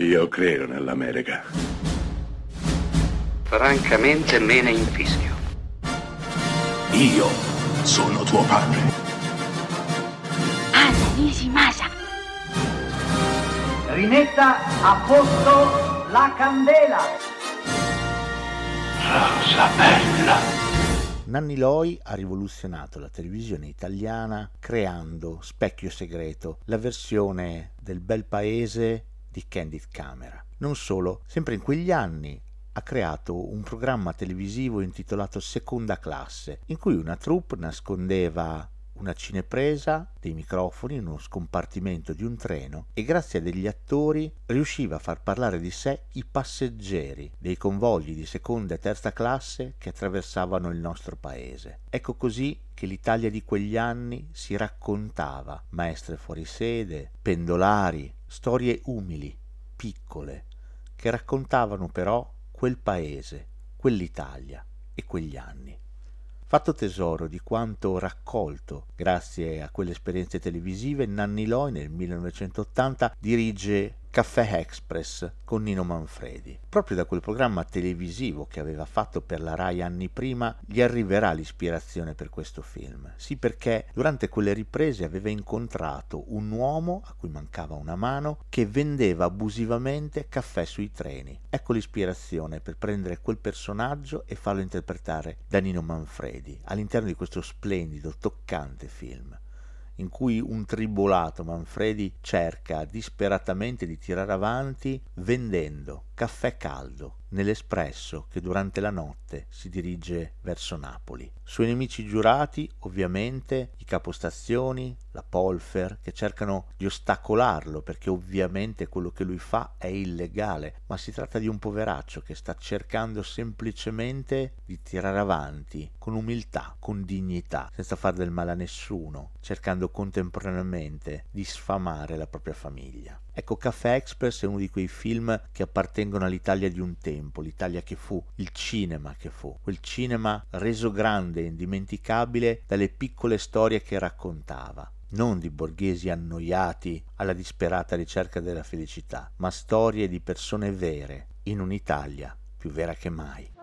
Io credo nell'America. Francamente me ne infischio. Io sono tuo padre. Anna Nishimasa. Rimetta a posto la candela. Rosa bella. Nanni Loi ha rivoluzionato la televisione italiana creando Specchio Segreto, la versione del bel paese di Candid Camera. Non solo, sempre in quegli anni ha creato un programma televisivo intitolato Seconda classe, in cui una troupe nascondeva una cinepresa, dei microfoni in uno scompartimento di un treno e grazie a degli attori riusciva a far parlare di sé i passeggeri dei convogli di seconda e terza classe che attraversavano il nostro paese. Ecco così che l'Italia di quegli anni si raccontava, maestre fuori sede, pendolari, storie umili, piccole, che raccontavano però quel paese, quell'Italia e quegli anni. Fatto tesoro di quanto raccolto grazie a quelle esperienze televisive, Nanni Loi nel 1980 dirige Caffè Express con Nino Manfredi. Proprio da quel programma televisivo che aveva fatto per la Rai anni prima gli arriverà l'ispirazione per questo film. Sì, perché durante quelle riprese aveva incontrato un uomo a cui mancava una mano che vendeva abusivamente caffè sui treni. Ecco l'ispirazione per prendere quel personaggio e farlo interpretare da Nino Manfredi all'interno di questo splendido, toccante film in cui un tribolato Manfredi cerca disperatamente di tirare avanti vendendo caffè caldo nell'espresso che durante la notte si dirige verso Napoli. Suoi nemici giurati, ovviamente, i capostazioni, la Polfer, che cercano di ostacolarlo perché ovviamente quello che lui fa è illegale, ma si tratta di un poveraccio che sta cercando semplicemente di tirare avanti con umiltà, con dignità, senza far del male a nessuno, cercando contemporaneamente di sfamare la propria famiglia. Ecco, Caffè Express è uno di quei film che appartengono all'Italia di un tempo, l'Italia che fu, il cinema che fu, quel cinema reso grande e indimenticabile dalle piccole storie che raccontava non di borghesi annoiati alla disperata ricerca della felicità, ma storie di persone vere in un'Italia più vera che mai.